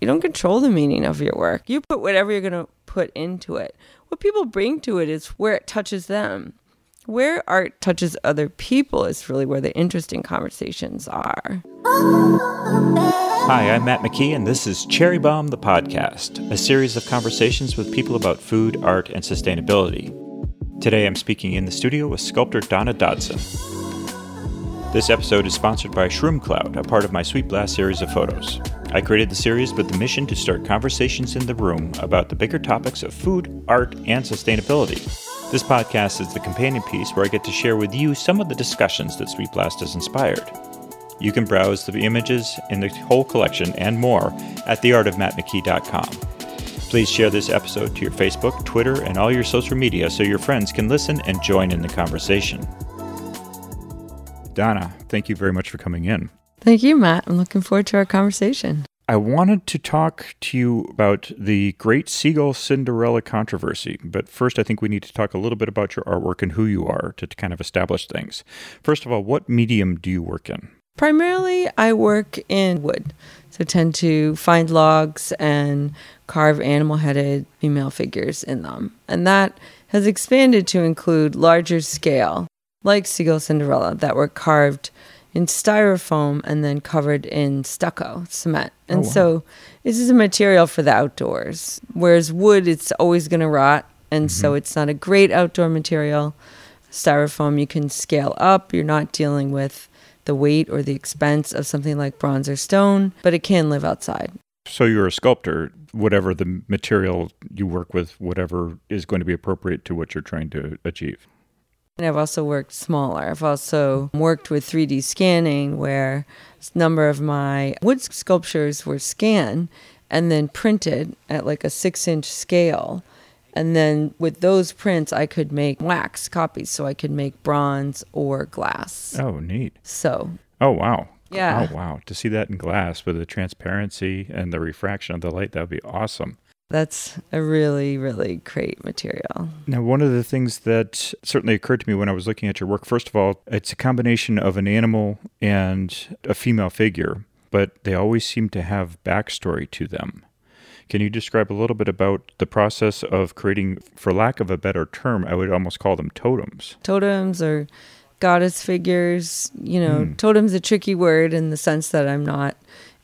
You don't control the meaning of your work. You put whatever you're going to put into it. What people bring to it is where it touches them. Where art touches other people is really where the interesting conversations are. Hi, I'm Matt McKee, and this is Cherry Bomb, the podcast, a series of conversations with people about food, art, and sustainability. Today I'm speaking in the studio with sculptor Donna Dodson. This episode is sponsored by Shroom Cloud, a part of my Sweet Blast series of photos. I created the series with the mission to start conversations in the room about the bigger topics of food, art, and sustainability. This podcast is the companion piece where I get to share with you some of the discussions that Sweet Blast has inspired. You can browse the images in the whole collection and more at theartofmattmckee.com. Please share this episode to your Facebook, Twitter, and all your social media so your friends can listen and join in the conversation. Donna, thank you very much for coming in. Thank you, Matt. I'm looking forward to our conversation. I wanted to talk to you about the Great Seagull Cinderella controversy, but first I think we need to talk a little bit about your artwork and who you are to, to kind of establish things. First of all, what medium do you work in? Primarily, I work in wood. So I tend to find logs and carve animal-headed female figures in them. And that has expanded to include larger scale like Seagull Cinderella, that were carved in styrofoam and then covered in stucco cement. And oh, wow. so this is a material for the outdoors. Whereas wood, it's always going to rot. And mm-hmm. so it's not a great outdoor material. Styrofoam, you can scale up. You're not dealing with the weight or the expense of something like bronze or stone, but it can live outside. So you're a sculptor. Whatever the material you work with, whatever is going to be appropriate to what you're trying to achieve. And I've also worked smaller. I've also worked with 3D scanning where a number of my wood sculptures were scanned and then printed at like a six inch scale. And then with those prints, I could make wax copies. So I could make bronze or glass. Oh, neat. So. Oh, wow. Yeah. Oh, wow. To see that in glass with the transparency and the refraction of the light, that would be awesome. That's a really, really great material. Now, one of the things that certainly occurred to me when I was looking at your work, first of all, it's a combination of an animal and a female figure, but they always seem to have backstory to them. Can you describe a little bit about the process of creating, for lack of a better term, I would almost call them totems? Totems or goddess figures. You know, mm. totem's a tricky word in the sense that I'm not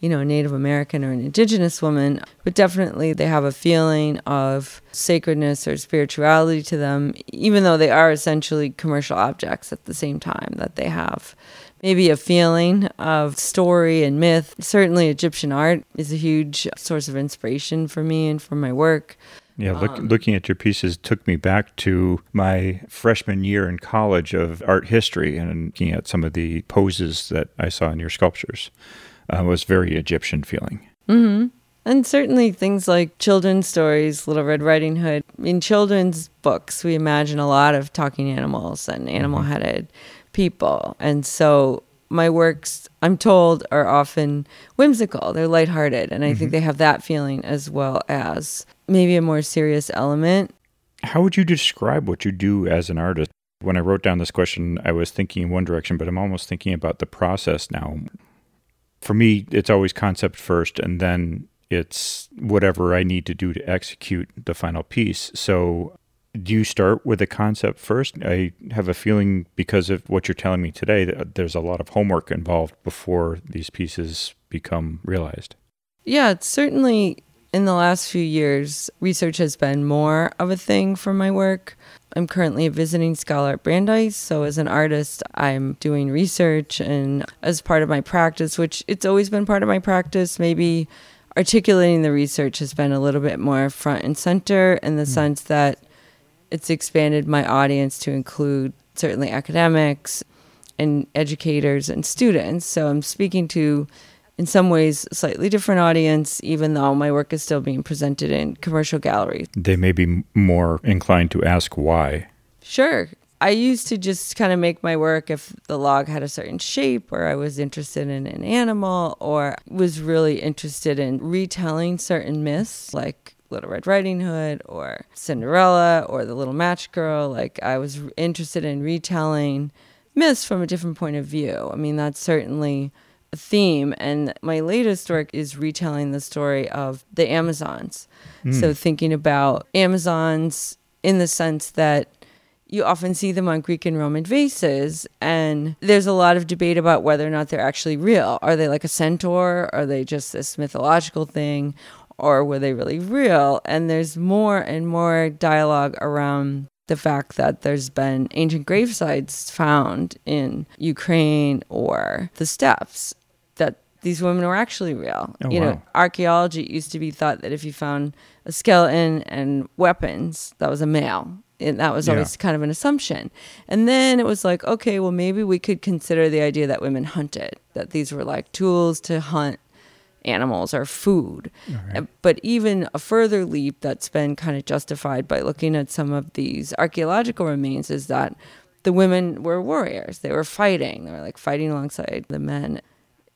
you know, a Native American or an Indigenous woman, but definitely they have a feeling of sacredness or spirituality to them, even though they are essentially commercial objects at the same time, that they have maybe a feeling of story and myth. Certainly, Egyptian art is a huge source of inspiration for me and for my work. Yeah, look, um, looking at your pieces took me back to my freshman year in college of art history and looking at some of the poses that I saw in your sculptures uh, was very Egyptian feeling. Mm-hmm. And certainly things like children's stories, Little Red Riding Hood. In children's books, we imagine a lot of talking animals and mm-hmm. animal headed mm-hmm. people. And so my works, I'm told, are often whimsical. They're lighthearted. And I mm-hmm. think they have that feeling as well as maybe a more serious element. How would you describe what you do as an artist? When I wrote down this question, I was thinking in one direction, but I'm almost thinking about the process now for me, it's always concept first, and then it's whatever I need to do to execute the final piece. So, do you start with the concept first? I have a feeling because of what you're telling me today that there's a lot of homework involved before these pieces become realized. Yeah, certainly in the last few years, research has been more of a thing for my work. I'm currently a visiting scholar at Brandeis. So, as an artist, I'm doing research and as part of my practice, which it's always been part of my practice, maybe articulating the research has been a little bit more front and center in the mm. sense that it's expanded my audience to include certainly academics and educators and students. So, I'm speaking to in some ways slightly different audience, even though my work is still being presented in commercial galleries. They may be more inclined to ask why. Sure. I used to just kind of make my work if the log had a certain shape, or I was interested in an animal, or was really interested in retelling certain myths, like Little Red Riding Hood, or Cinderella, or The Little Match Girl. Like, I was interested in retelling myths from a different point of view. I mean, that's certainly theme. And my latest work is retelling the story of the Amazons. So hmm. thinking about Amazons in the sense that you often see them on Greek and Roman vases, and there's a lot of debate about whether or not they're actually real. Are they like a centaur? Are they just this mythological thing? Or were they really real? And there's more and more dialogue around the fact that there's been ancient gravesites found in Ukraine or the steppes these women were actually real. Oh, you know, archaeology used to be thought that if you found a skeleton and weapons, that was a male. And that was Yeah. always kind of an assumption. And then it was like, okay, well, maybe we could consider the idea that women hunted, that these were like tools to hunt animals or food. Uh, But even a further leap that's been kind of justified by looking at some of these archaeological remains is that the women were warriors. They were fighting. They were like fighting alongside the men.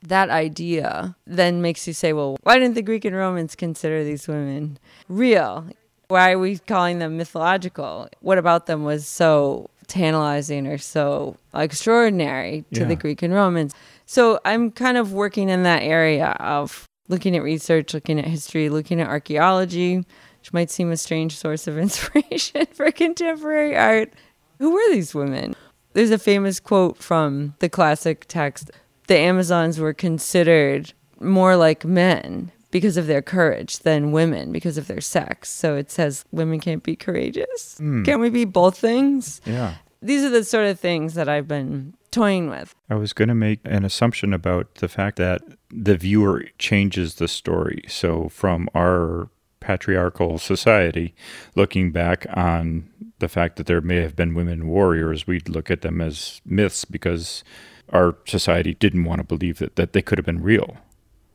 That idea then makes you say, well, why didn't the Greek and Romans consider these women real? Why are we calling them mythological? What about them was so tantalizing or so extraordinary to Yeah. the Greek and Romans? So I'm kind of working in that area of looking at research, looking at history, looking at archaeology, which might seem a strange source of inspiration for contemporary art. Who were these women? There's a famous quote from the classic text The Amazons were considered more like men because of their courage than women because of their sex. So it says women can't be courageous. Hmm. Can't we be both things? Yeah. These are the sort of things that I've been toying with. I was going to make an assumption about the fact that the viewer changes the story. So, from our patriarchal society, looking back on the fact that there may have been women warriors, we'd look at them as myths because our society didn't want to believe that, that they could have been real.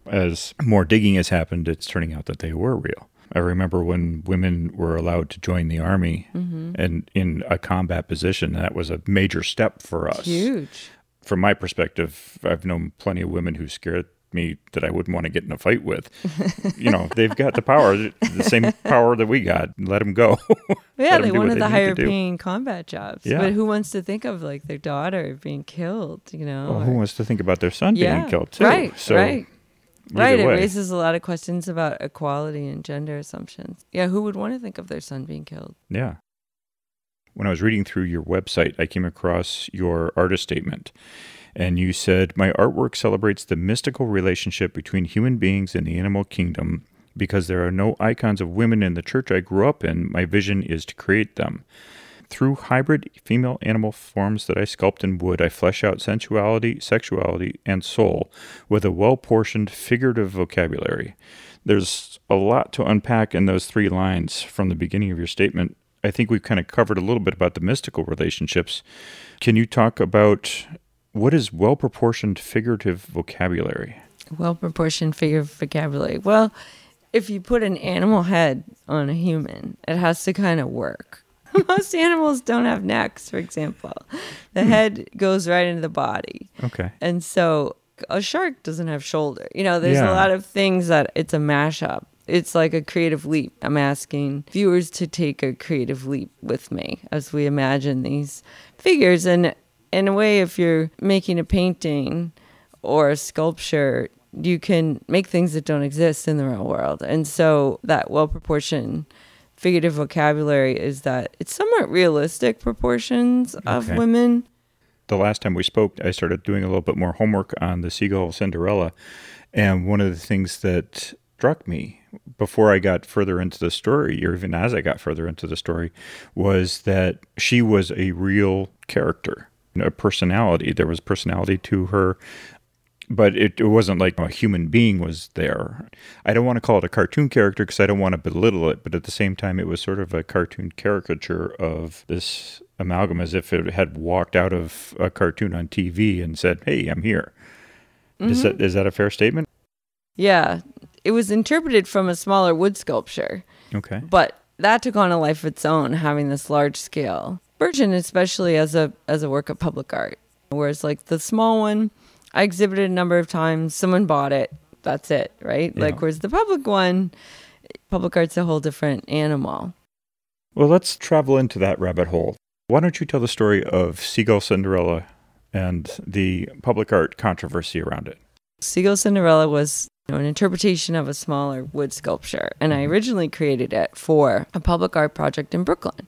As more digging has happened, it's turning out that they were real. I remember when women were allowed to join the army mm-hmm. and in a combat position, that was a major step for us Huge. from my perspective, I've known plenty of women who scared me that I wouldn't want to get in a fight with. you know, they've got the power, the same power that we got. Let them go. Yeah, they wanted they the higher paying combat jobs. Yeah. But who wants to think of like their daughter being killed, you know? Well, or- who wants to think about their son yeah. being killed too? Right. so right. Right. It raises a lot of questions about equality and gender assumptions. Yeah, who would want to think of their son being killed? Yeah. When I was reading through your website, I came across your artist statement. And you said, My artwork celebrates the mystical relationship between human beings and the animal kingdom. Because there are no icons of women in the church I grew up in, my vision is to create them. Through hybrid female animal forms that I sculpt in wood, I flesh out sensuality, sexuality, and soul with a well portioned figurative vocabulary. There's a lot to unpack in those three lines from the beginning of your statement. I think we've kind of covered a little bit about the mystical relationships. Can you talk about what is well proportioned figurative vocabulary? Well proportioned figurative vocabulary. Well, if you put an animal head on a human, it has to kind of work. Most animals don't have necks, for example. The hmm. head goes right into the body. Okay. And so a shark doesn't have shoulder. You know, there's Yeah. a lot of things that it's a mashup. It's like a creative leap. I'm asking viewers to take a creative leap with me as we imagine these figures. And in a way, if you're making a painting or a sculpture, you can make things that don't exist in the real world. And so that well proportioned figurative vocabulary is that it's somewhat realistic proportions of Okay. women. the last time we spoke, I started doing a little bit more homework on the Seagull Cinderella. And one of the things that struck me before I got further into the story, or even as I got further into the story, was that she was a real character, a personality. There was personality to her. But it, it wasn't like a human being was there. I don't want to call it a cartoon character because I don't want to belittle it, but at the same time, it was sort of a cartoon caricature of this amalgam as if it had walked out of a cartoon on TV and said, Hey, I'm here. Is, that, mm-hmm. is that a fair statement? Yeah, it was interpreted from a smaller wood sculpture, Okay. but that took on a life of its own, having this large scale version, especially as a as a work of public art. Whereas like the small one, I exhibited a number of times. Someone bought it. That's it, right? Yeah. Like whereas the public one, public art's a whole different animal. Well, let's travel into that rabbit hole. Why don't you tell the story of Seagull Cinderella and the public art controversy around it? Seagull Cinderella was you know, an interpretation of a smaller wood sculpture. And I mm-hmm. originally created it for a public art project in Brooklyn.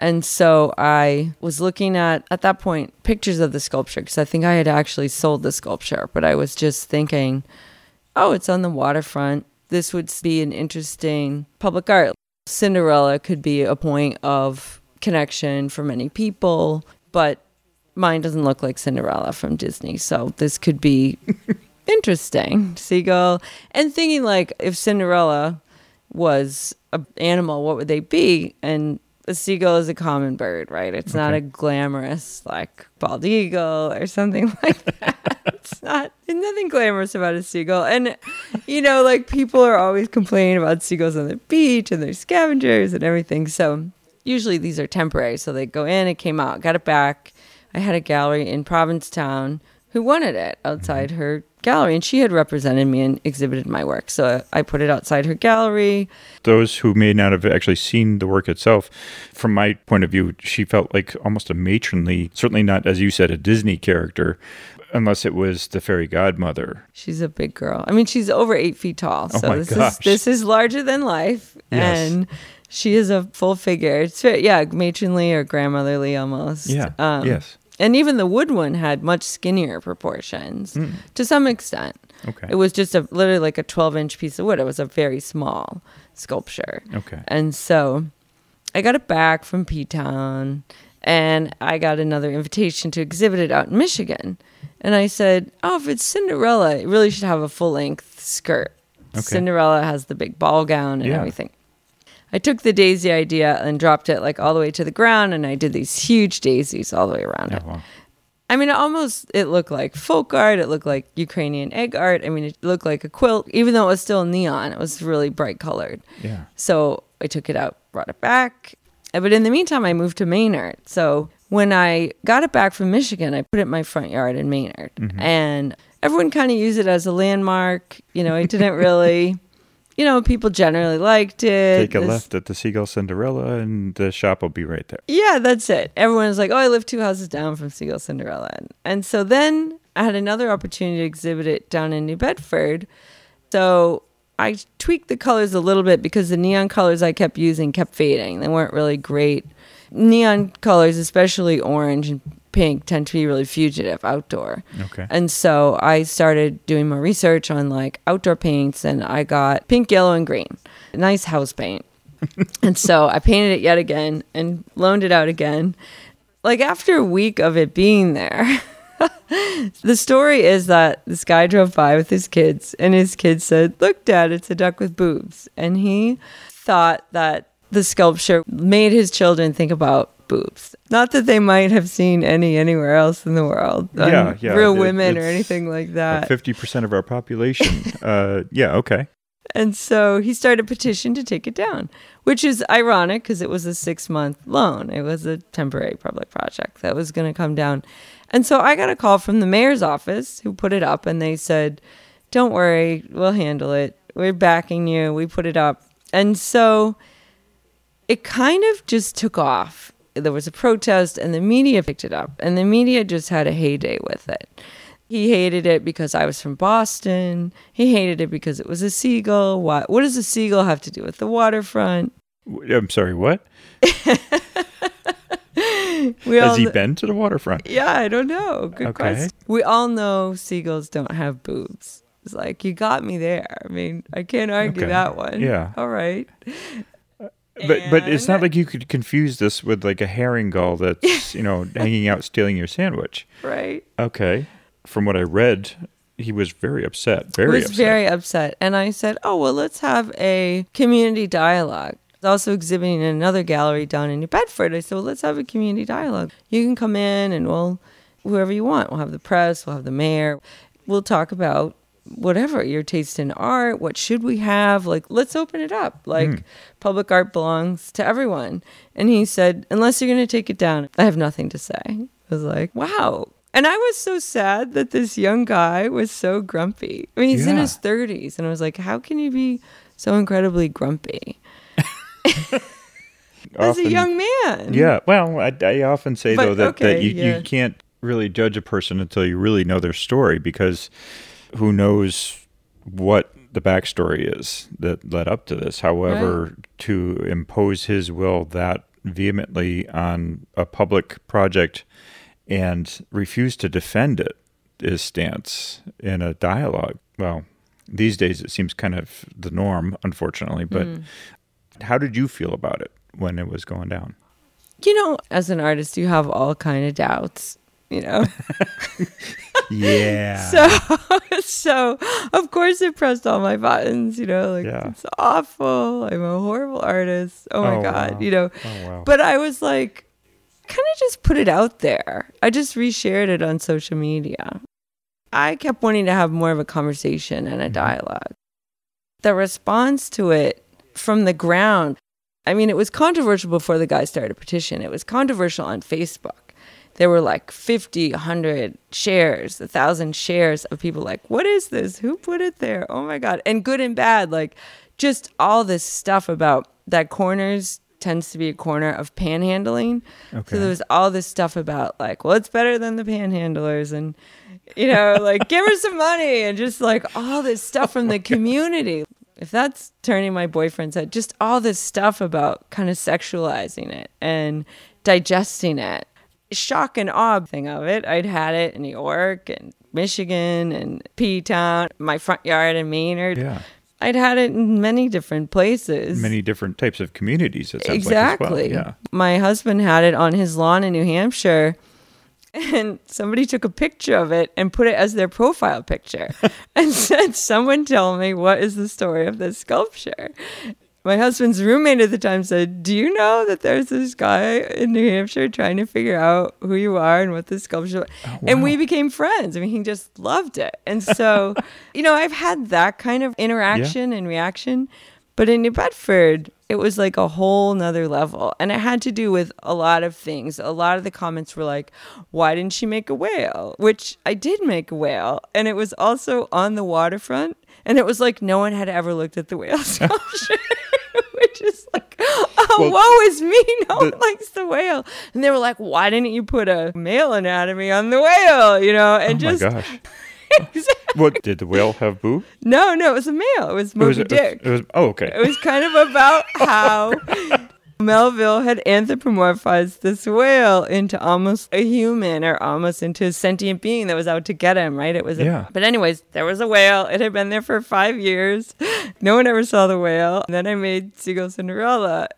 And so I was looking at, at that point, pictures of the sculpture because I think I had actually sold the sculpture, but I was just thinking, oh, it's on the waterfront. This would be an interesting public art. Cinderella could be a point of connection for many people, but mine doesn't look like Cinderella from Disney. So this could be interesting. Seagull. And thinking like if Cinderella was an animal, what would they be? And a seagull is a common bird, right? It's not a glamorous like bald eagle or something like that. it's not there's nothing glamorous about a seagull. And you know, like people are always complaining about seagulls on the beach and they're scavengers and everything. So usually these are temporary. So they go in, it came out, got it back. I had a gallery in Provincetown who wanted it mm-hmm. outside her gallery and she had represented me and exhibited my work. So I put it outside her gallery. Those who may not have actually seen the work itself, from my point of view, she felt like almost a matronly, certainly not, as you said, a Disney character, unless it was the fairy godmother. She's a big girl. I mean, she's over eight feet tall. Oh So my this gosh. is this is larger than life, Yes. and she is a full figure. It's very, yeah, matronly or grandmotherly almost. Yeah. Um, yes. And even the wood one had much skinnier proportions mm. to some extent. Okay. It was just a literally like a 12 inch piece of wood. It was a very small sculpture. Okay. And so I got it back from P Town and I got another invitation to exhibit it out in Michigan. And I said, Oh, if it's Cinderella, it really should have a full length skirt. Okay. Cinderella has the big ball gown and Yeah. everything. I took the daisy idea and dropped it like all the way to the ground and I did these huge daisies all the way around it. Oh, wow. I mean, it almost it looked like folk art. It looked like Ukrainian egg art. I mean, it looked like a quilt, even though it was still neon. It was really bright colored. Yeah. So I took it out, brought it back. But in the meantime, I moved to Maynard. So when I got it back from Michigan, I put it in my front yard in Maynard. Mm-hmm. And everyone kind of used it as a landmark. You know, I didn't really, you know, people generally liked it. Take a This- left at the Seagull Cinderella, and the shop will be right there. yeah, that's it. Everyone's like, oh, I live two houses down from Seagull Cinderella. And, and so then I had another opportunity to exhibit it down in New Bedford. So I tweaked the colors a little bit because the neon colors I kept using kept fading. They weren't really great. Neon colors, especially orange and pink, tend to be really fugitive outdoor. Okay. And so I started doing more research on like outdoor paints and I got pink, yellow, and green. Nice house paint. and so I painted it yet again and loaned it out again. Like after a week of it being there, the story is that this guy drove by with his kids and his kids said, Look, dad, it's a duck with boobs. And he thought that the sculpture made his children think about boobs. Not that they might have seen any anywhere else in the world. Yeah, yeah, Real it- women or anything like that. Fifty percent of our population. uh, yeah. Okay. And so he started a petition to take it down, which is ironic because it was a six month loan. It was a temporary public project that was going to come down. And so I got a call from the mayor's office who put it up and they said, Don't worry, we'll handle it. We're backing you. We put it up. And so it kind of just took off. There was a protest and the media picked it up, and the media just had a heyday with it. He hated it because I was from Boston. He hated it because it was a seagull. What, what does a seagull have to do with the waterfront? I'm sorry. What We has all he been to the waterfront? Yeah, I don't know. Good Okay. question. We all know seagulls don't have boobs. It's like you got me there. I mean, I can't argue Okay. that one. Yeah. All right. But but it's not like you could confuse this with like a herring gull that's you know hanging out stealing your sandwich. Right. Okay. From what I read, he was very upset. Very was upset. very upset. And I said, oh, well, let's have a community dialogue. I was also exhibiting in another gallery down in New Bedford. I said, well, let's have a community dialogue. You can come in and we'll, whoever you want, we'll have the press, we'll have the mayor. We'll talk about whatever your taste in art. What should we have? Like, let's open it up. Like, hmm. public art belongs to everyone. And he said, unless you're going to take it down, I have nothing to say. I was like, wow. And I was so sad that this young guy was so grumpy. I mean, he's in his 30s. And I was like, how can you be so incredibly grumpy? As a young man. Yeah. Well, I, I often say But, though that, that you, yeah. you can't really judge a person until you really know their story because who knows what the backstory is that led up to this. However, right. to impose his will that vehemently on a public project and refuse to defend it, his stance in a dialogue. Well, these days it seems kind of the norm, unfortunately. But mm. how did you feel about it when it was going down? You know, as an artist, you have all kind of doubts. You know. yeah. So, so of course it pressed all my buttons. You know, like yeah. it's awful. I'm a horrible artist. Oh my oh, god. Wow. You know. Oh, wow. But I was like, kind of just put it out there. I just reshared it on social media. I kept wanting to have more of a conversation and a mm-hmm. dialogue. The response to it from the ground, I mean, it was controversial before the guy started a petition. It was controversial on Facebook. There were like 50, 100 shares, a thousand shares of people like, what is this? Who put it there? Oh my God. And good and bad, like just all this stuff about that corners tends to be a corner of panhandling. Okay. So there was all this stuff about like, well, it's better than the panhandlers and you know, like give her some money and just like all this stuff from the community. If that's turning my boyfriend's head, just all this stuff about kind of sexualizing it and digesting it. Shock and awe thing of it. I'd had it in New York and Michigan and P Town, my front yard in Maynard. Yeah. I'd had it in many different places. Many different types of communities. exactly. Like well. Yeah. My husband had it on his lawn in New Hampshire and somebody took a picture of it and put it as their profile picture and said, Someone tell me what is the story of this sculpture. My husband's roommate at the time said, Do you know that there's this guy in New Hampshire trying to figure out who you are and what this sculpture oh, wow. And we became friends. I mean, he just loved it. And so, you know, I've had that kind of interaction yeah. and reaction. But in New Bedford, it was like a whole nother level. And it had to do with a lot of things. A lot of the comments were like, why didn't she make a whale? Which I did make a whale. And it was also on the waterfront. And it was like no one had ever looked at the whale sculpture. Is like, oh, well, woe is me. No the, one likes the whale. And they were like, why didn't you put a male anatomy on the whale? You know, and oh just. gosh. What did the whale have boobs? No, no, it was a male. It was Moby it was, Dick. It was, oh, okay. It was kind of about oh. how Melville had anthropomorphized this whale into almost a human or almost into a sentient being that was out to get him, right? It was a, yeah. But anyways, there was a whale. It had been there for five years. No one ever saw the whale. And then I made Seagull Cinderella.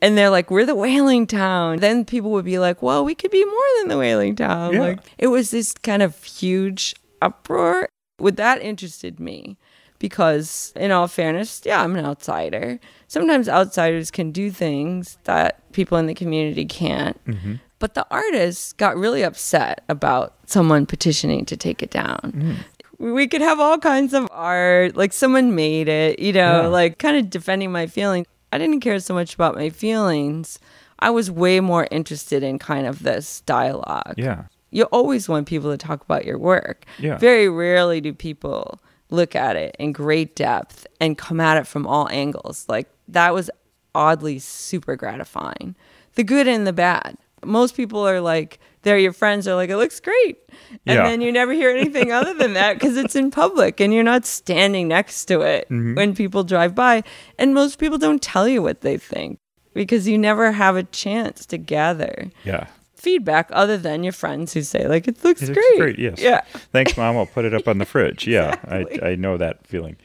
And they're like, we're the whaling town. Then people would be like, well, we could be more than the whaling town. Yeah. Like it was this kind of huge uproar. Would that interested me because, in all fairness, yeah, I'm an outsider. Sometimes outsiders can do things that people in the community can't. Mm-hmm. But the artists got really upset about someone petitioning to take it down. Mm we could have all kinds of art like someone made it you know yeah. like kind of defending my feelings i didn't care so much about my feelings i was way more interested in kind of this dialogue yeah you always want people to talk about your work. Yeah. Very rarely do people look at it in great depth and come at it from all angles. Like that was oddly super gratifying. The good and the bad. Most people are like, they're your friends are like, it looks great. And yeah. then you never hear anything other than that because it's in public and you're not standing next to it mm-hmm. when people drive by. And most people don't tell you what they think because you never have a chance to gather. Yeah feedback other than your friends who say like it looks, it looks great. great. Yes. Yeah. Thanks, mom. I'll put it up on the fridge. Yeah, exactly. I I know that feeling.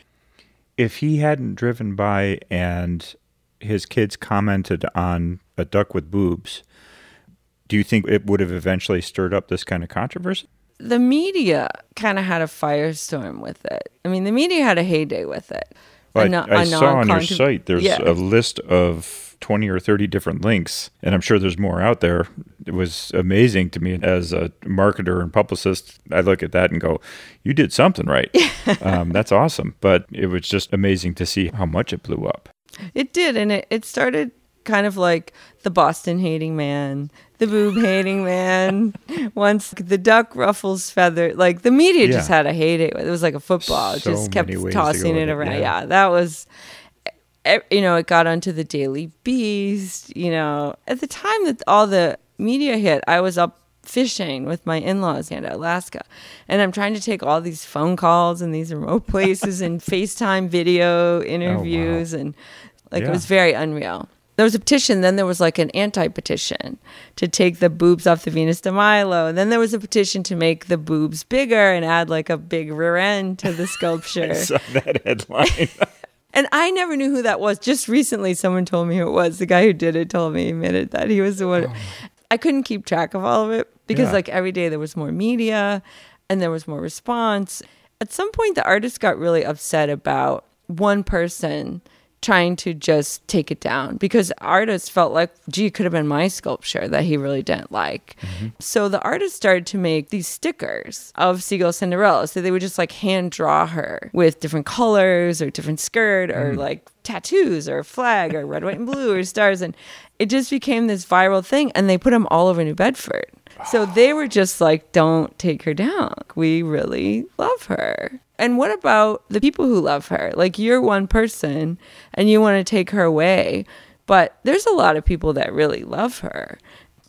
If he hadn't driven by and his kids commented on a duck with boobs, do you think it would have eventually stirred up this kind of controversy? The media kind of had a firestorm with it. I mean, the media had a heyday with it. Well, I, I saw on your site there's yeah. a list of 20 or 30 different links. And I'm sure there's more out there. It was amazing to me as a marketer and publicist. I look at that and go, you did something right. um, that's awesome. But it was just amazing to see how much it blew up. It did. And it, it started kind of like the Boston hating man, the boob hating man. Once the duck ruffles feather, like the media yeah. just had a hate it. It was like a football, so just kept tossing it around. Yeah. yeah, that was you know, it got onto the Daily Beast. You know, at the time that all the media hit, I was up fishing with my in-laws in Alaska. And I'm trying to take all these phone calls and these remote places and FaceTime video interviews oh, and like Yeah. it was very unreal. There was a petition, then there was like an anti-petition to take the boobs off the Venus de Milo. And then there was a petition to make the boobs bigger and add like a big rear end to the sculpture. Saw that headline. And I never knew who that was. Just recently, someone told me who it was. The guy who did it told me, he admitted that he was the one. Oh. I couldn't keep track of all of it because, Yeah. like, every day there was more media and there was more response. At some point, the artist got really upset about one person trying to just take it down because artists felt like, gee, it could have been my sculpture that he really didn't like. Mm-hmm. So the artist started to make these stickers of Seagull Cinderella. So they would just like hand draw her with different colors or different skirt or mm. like tattoos or flag or red, white, and blue or stars. And it just became this viral thing. And they put them all over New Bedford. So they were just like, don't take her down. We really love her. And what about the people who love her? Like, you're one person and you want to take her away, but there's a lot of people that really love her.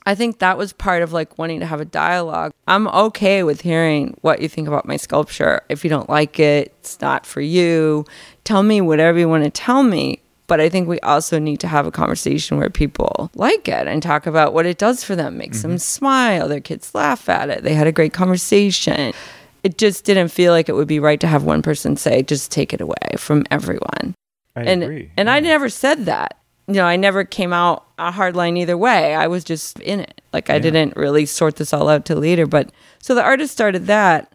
I think that was part of like wanting to have a dialogue. I'm okay with hearing what you think about my sculpture. If you don't like it, it's not for you. Tell me whatever you want to tell me. But I think we also need to have a conversation where people like it and talk about what it does for them, makes them mm-hmm. smile, their kids laugh at it, they had a great conversation. It just didn't feel like it would be right to have one person say, just take it away from everyone I and agree. and I never said that. You know, I never came out a hard line either way. I was just in it. Like I Yeah. didn't really sort this all out till later. But so the artist started that,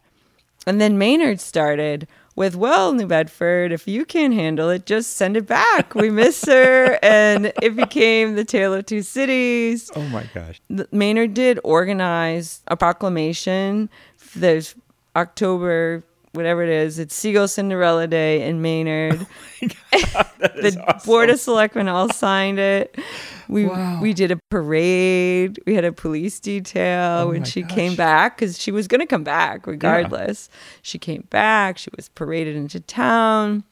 and then Maynard started with, "Well, New Bedford, if you can't handle it, just send it back. We miss her." and it became the Tale of Two Cities oh my gosh. Maynard did organize a proclamation. There's October, whatever it is. It's Seagull Cinderella Day in Maynard. the board of selectmen all signed it. We Wow. we did a parade. We had a police detail Oh when she gosh. came back because she was going to come back regardless. She came back. She was paraded into town.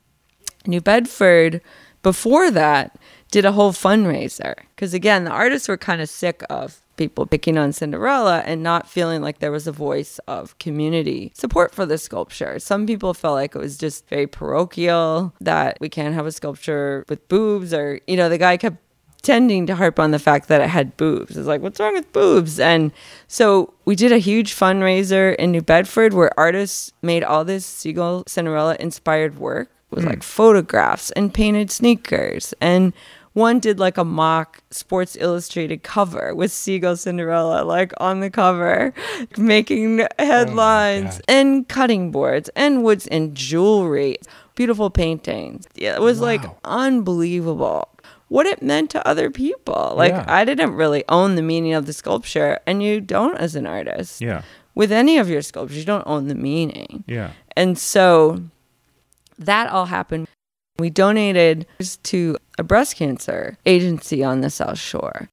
New Bedford, before that, did a whole fundraiser. Because again, the artists were kind of sick of people picking on Cinderella and not feeling like there was a voice of community support for the sculpture. Some people felt like it was just very parochial, that we can't have a sculpture with boobs, or, you know, the guy kept tending to harp on the fact that it had boobs. It's like, what's wrong with boobs? And so we did a huge fundraiser in New Bedford where artists made all this Seagull Cinderella inspired work with hmm. like photographs and painted sneakers. And one did like a mock Sports Illustrated cover with Seagull Cinderella like on the cover, making headlines oh God. and cutting boards and woods and jewelry, beautiful paintings. Yeah, it was like unbelievable what it meant to other people. Like Yeah. I didn't really own the meaning of the sculpture, and you don't as an artist. Yeah. With any of your sculptures, you don't own the meaning. Yeah. And so that all happened. We donated to a breast cancer agency on the South Shore.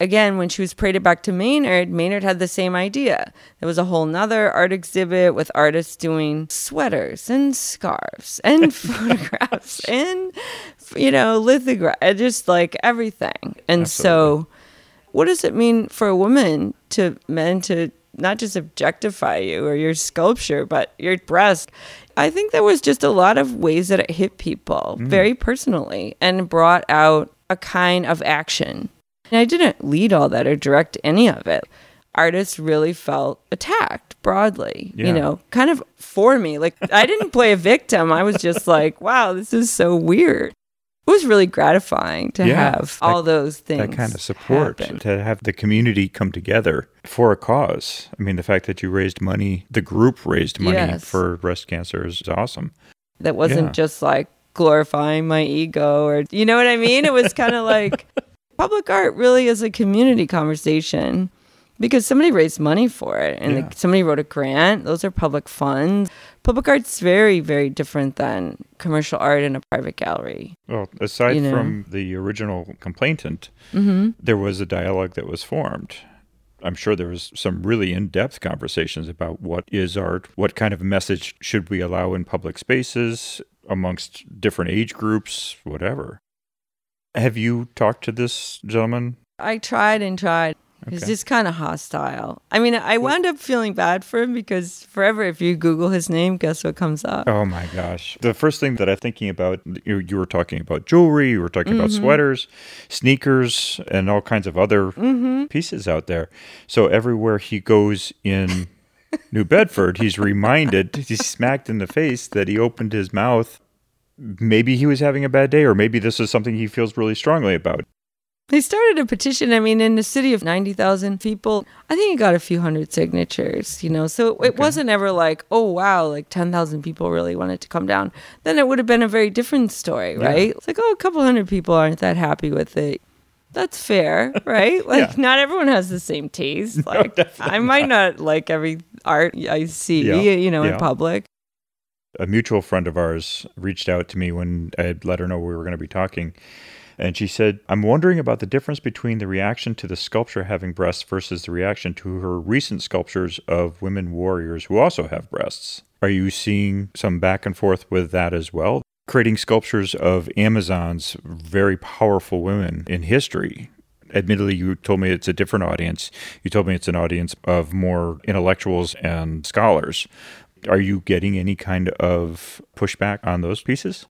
Again, when she was paraded back to Maynard, Maynard had the same idea. There was a whole nother art exhibit with artists doing sweaters and scarves and photographs and, you know, lithograph, uh, just like everything. And so, what does it mean for a woman to men to not just objectify you or your sculpture, but your breast? I think there was just a lot of ways that it hit people mm. very personally and brought out a kind of action. And I didn't lead all that or direct any of it. Artists really felt attacked broadly, Yeah. you know, kind of for me. Like I didn't play a victim. I was just like, wow, this is so weird. It was really gratifying to Yeah, have that- all those things. that kind of support happen. to have the community come together for a cause. I mean, the fact that you raised money, the group raised money Yes. for breast cancer is awesome. that wasn't Yeah. just like glorifying my ego or you know what I mean? It was kind of like public art really is a community conversation because somebody raised money for it and Yeah. somebody wrote a grant. Those are public funds. Public art's very, very different than commercial art in a private gallery. Well, aside You know. from the original complainant, hmm there was a dialogue that was formed. I'm sure there was some really in-depth conversations about what is art, what kind of message should we allow in public spaces amongst different age groups, whatever. Have you talked to this gentleman? I tried and tried. He's Okay. just kind of hostile. I mean, I wound up feeling bad for him because forever, if you Google his name, guess what comes up? Oh my gosh. The first thing that I'm thinking about, you, you were talking about jewelry, you were talking about mm-hmm. sweaters, sneakers, and all kinds of other mm-hmm. pieces out there. So everywhere he goes in New Bedford, he's reminded, he's smacked in the face that he opened his mouth. Maybe he was having a bad day, or maybe this is something he feels really strongly about. He started a petition. I mean, in a city of 90,000 people, I think he got a few hundred signatures, you know. So it wasn't ever like, oh, wow, like 10,000 people really wanted to come down. Then it would have been a very different story, Yeah. right? It's like, oh, a couple hundred people aren't that happy with it. That's fair, right? Like, Yeah. not everyone has the same taste. Like, I might not like every art I see, Yeah. you know, in public. a mutual friend of ours reached out to me when I had let her know we were going to be talking. And she said, I'm wondering about the difference between the reaction to the sculpture having breasts versus the reaction to her recent sculptures of women warriors who also have breasts. Are you seeing some back and forth with that as well? Creating sculptures of Amazons, very powerful women in history. Admittedly, you told me it's a different audience. You told me it's an audience of more intellectuals and scholars. Are you getting any kind of pushback on those pieces?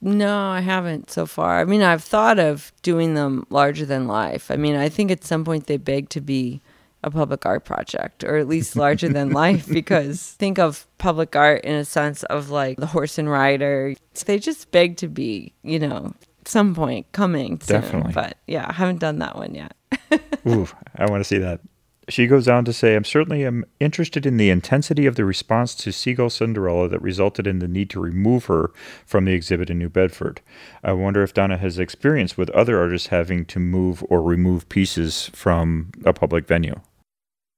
No, I haven't so far. I mean, I've thought of doing them larger than life. I mean, I think at some point they beg to be a public art project or at least larger than life because think of public art in a sense of like the horse and rider. They just beg to be, you know, at some point coming soon. Definitely. But yeah, I haven't done that one yet. Ooh, I want to see that. She goes on to say, I'm certainly am interested in the intensity of the response to Seagull Cinderella that resulted in the need to remove her from the exhibit in New Bedford. I wonder if Donna has experience with other artists having to move or remove pieces from a public venue.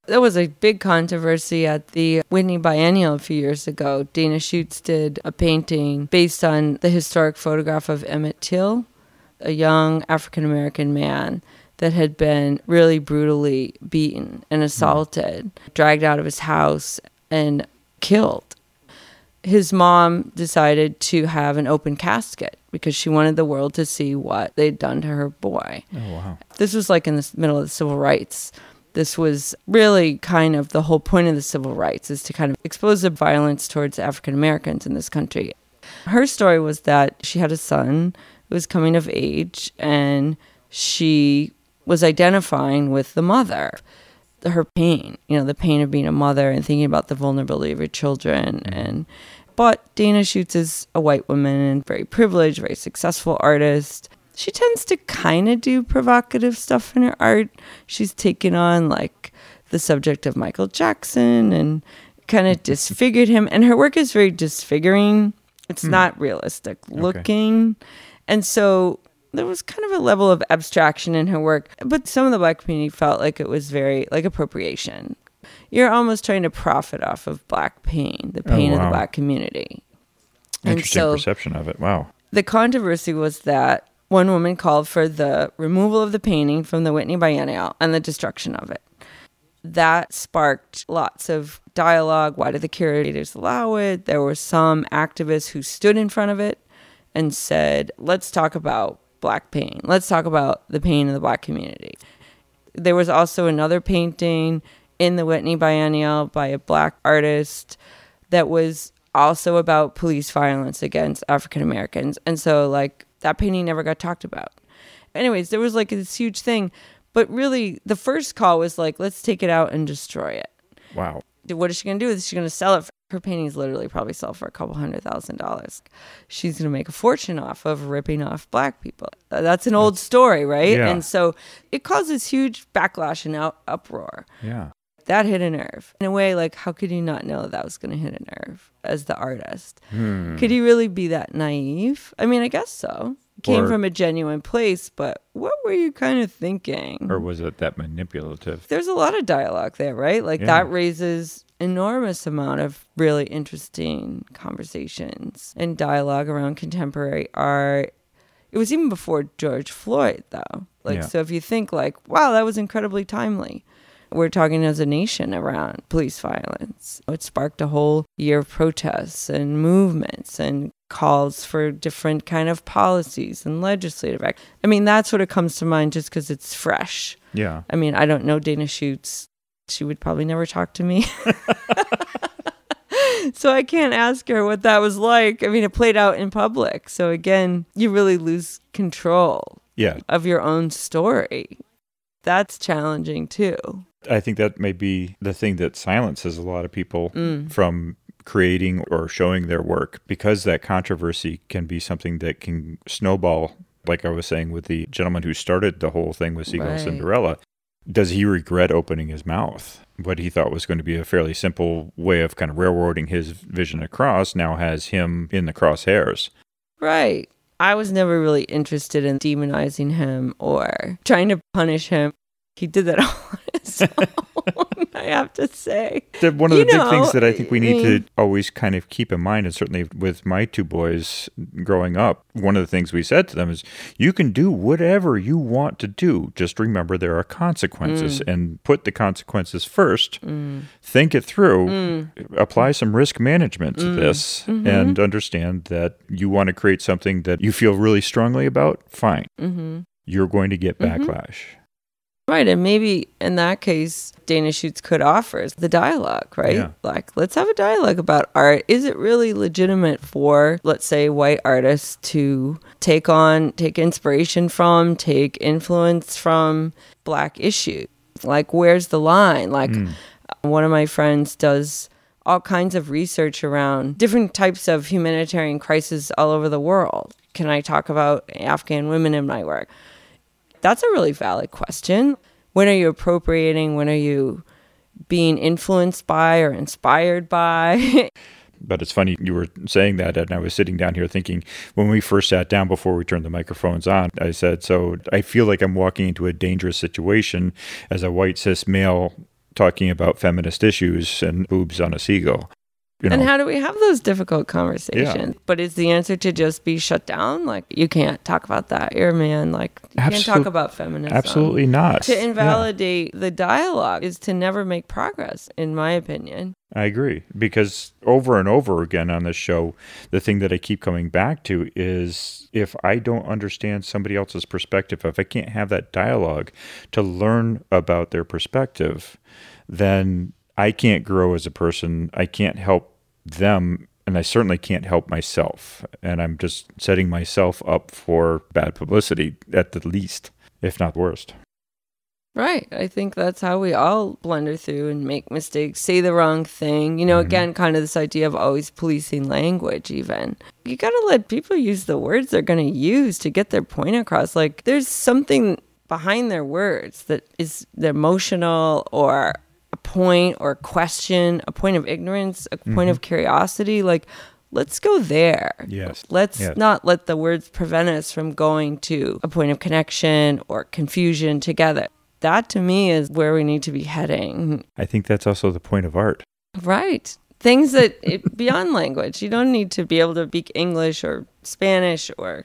There was a big controversy at the Whitney Biennial a few years ago. Dana Schutz did a painting based on the historic photograph of Emmett Till, a young African American man that had been really brutally beaten and hmm. assaulted, dragged out of his house, and killed. His mom decided to have an open casket because she wanted the world to see what they'd done to her boy Oh, wow. this was like in the middle of the civil rights. This was really kind of the whole point of the civil rights is to kind of expose the violence towards African Americans in this country. Her story was that she had a son who was coming of age and she was identifying with the mother. Her pain, you know, the pain of being a mother and thinking about the vulnerability of your children mm-hmm. and but Dana Schutz is a white woman and very privileged, very successful artist. She tends to kind of do provocative stuff in her art. She's taken on like the subject of Michael Jackson and kind of mm-hmm. disfigured him. And her work is very disfiguring. It's mm. not realistic looking. And so there was kind of a level of abstraction in her work. But some of the black community felt like it was very like appropriation. You're almost trying to profit off of black pain, the oh, pain of the black community. Interesting perception of it. Wow. the controversy was that one woman called for the removal of the painting from the Whitney Biennial and the destruction of it. That sparked lots of dialogue. Why did the curators allow it? There were some activists who stood in front of it and said, let's talk about black pain. Let's talk about the pain of the black community. There was also another painting in the Whitney Biennial by a black artist that was also about police violence against African Americans. And so, like, that painting never got talked about. Anyways, there was like this huge thing. But really, the first call was like, let's take it out and destroy it. Wow. What is she going to do? Is she going to sell it? Her paintings literally probably sell for a couple hundred thousand dollars. She's going to make a fortune off of ripping off black people. Uh, That's an old story, right? Yeah. And so it causes huge backlash and out- uproar Yeah. that hit a nerve. In a way, like, how could you not know that was going to hit a nerve as the artist? Hmm. Could you really be that naive? I mean, I guess so. Came Or- from a genuine place, but what were you kind of thinking? Or was it that manipulative? There's a lot of dialogue there, right? Like Yeah. that raises enormous amount of really interesting conversations and dialogue around contemporary art. It was even before George Floyd, though. Like, Yeah. so if you think like, wow, that was incredibly timely. We're talking as a nation around police violence. It sparked a whole year of protests and movements and calls for different kind of policies and legislative act. I mean, that's what it comes to mind just because it's fresh. Yeah. I mean, I don't know Dana Schutz. She would probably never talk to me. so I can't ask her what that was like. I mean, it played out in public. So again, you really lose control Yeah. of your own story. That's challenging too. I think that may be the thing that silences a lot of people Mm. from creating or showing their work because that controversy can be something that can snowball. Like I was saying with the gentleman who started the whole thing with Seagull Right. Cinderella, does he regret opening his mouth? What he thought was going to be a fairly simple way of kind of railroading his vision across now has him in the crosshairs. Right. I was never really interested in demonizing him or trying to punish him. He did that all on his own, I have to say. The- one of You the big things that I think we I need mean- to always kind of keep in mind, and certainly with my two boys growing up, one of the things we said to them is, you can do whatever you want to do. Just remember there are consequences Mm. and put the consequences first. Think it through, Mm. apply some risk management to this, Mm-hmm. and understand that you want to create something that you feel really strongly about. Fine. hmm You're going to get Mm-hmm. Right. And maybe in that case, Dana Schutz could offer the dialogue, right? Yeah. Like, let's have a dialogue about art. Is it really legitimate for, let's say, white artists to take on, take inspiration from, take influence from black issues? Like, where's the line? Like, hmm. one of my friends does all kinds of research around different types of humanitarian crises all over the world. Can I talk about Afghan women in my work? That's a really valid question. When are you appropriating? When are you being influenced by or inspired by? But it's funny you were saying that, and I was sitting down here thinking when we first sat down before we turned the microphones on, I said, So I feel like I'm walking into a dangerous situation as a white cis male talking about feminist issues and boobs on a seagull. You know, and how do we have those difficult conversations? But is the answer to just be shut down? Like, you can't talk about that. You're a man. Like, you can't talk about feminism. absolutely not. To Yeah, invalidate the dialogue is to never make progress, in my opinion. I agree. Because over and over again on this show, the thing that I keep coming back to is if I don't understand somebody else's perspective, if I can't have that dialogue to learn about their perspective, then I can't grow as a person. I can't help them. And I certainly can't help myself. And I'm just setting myself up for bad publicity at the least, if not worst. Right. I think that's how we all blunder through and make mistakes, say the wrong thing. You know, mm-hmm. again, kind of this idea of always policing language, even. You got to let people use the words they're going to use to get their point across. Like, there's something behind their words that is emotional or a point or a question, a point of ignorance, a point of mm-hmm. curiosity. Like, let's go there. Yes. Let's Yes. not let the words prevent us from going to a point of connection or confusion together. That to me is where we need to be heading. I think that's also the point of art. Right. Things that it, beyond language. You don't need to be able to speak English or Spanish or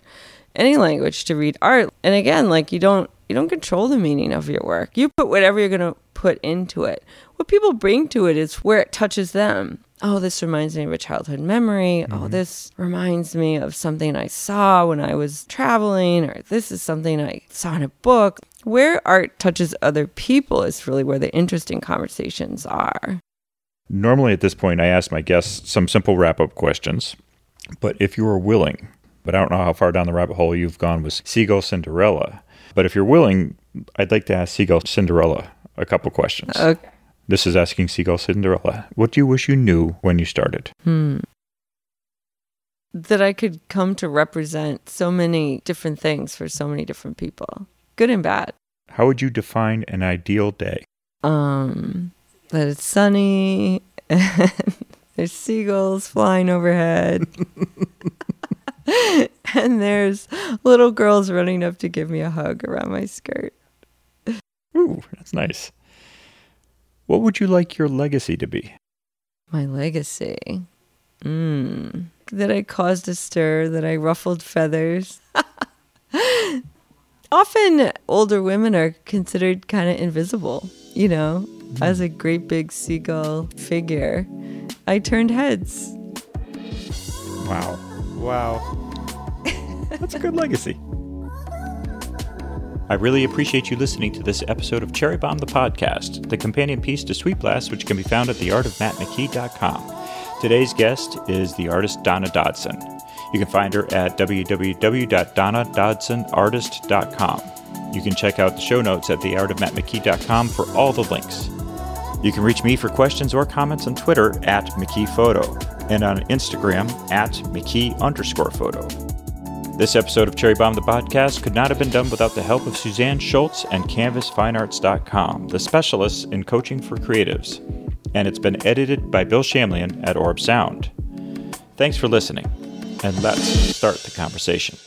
any language to read art. And again, like you don't you don't control the meaning of your work. You put whatever you're going to put into it. What people bring to it is where it touches them. Oh, this reminds me of a childhood memory. Oh, mm-hmm. this reminds me of something I saw when I was traveling, or this is something I saw in a book. Where art touches other people is really where the interesting conversations are. Normally, at this point, I ask my guests some simple wrap up questions. But if you are willing, but I don't know how far down the rabbit hole you've gone with Seagull Cinderella. But if you're willing, I'd like to ask Seagull Cinderella a couple questions. Okay. This is asking Seagull Cinderella. What do you wish you knew when you started? that I could come to represent so many different things for so many different people, good and bad. How would you define an ideal day? Um, that it's sunny and there's seagulls flying overhead. and there's little girls running up to give me a hug around my skirt. Ooh, that's nice. What would you like your legacy to be? My legacy. Mm. That I caused a stir, that I ruffled feathers. Often older women are considered kind of invisible, you know, as a great big seagull figure. I turned heads. Wow. Wow. That's a good legacy. I really appreciate you listening to this episode of Cherry Bomb the Podcast, the companion piece to Sweet Blast, which can be found at theartofmattmckee.com. Today's guest is the artist Donna Dodson. You can find her at www.donnadodsonartist.com. You can check out the show notes at theartofmattmckee.com for all the links. You can reach me for questions or comments on Twitter at McKeePhoto and on Instagram at McKee underscore photo. This episode of Cherry Bomb the Podcast could not have been done without the help of Suzanne Schultz and CanvasFineArts.com, the specialists in coaching for creatives. And it's been edited by Bill Shamlian at Orb Sound. Thanks for listening, and let's start the conversation.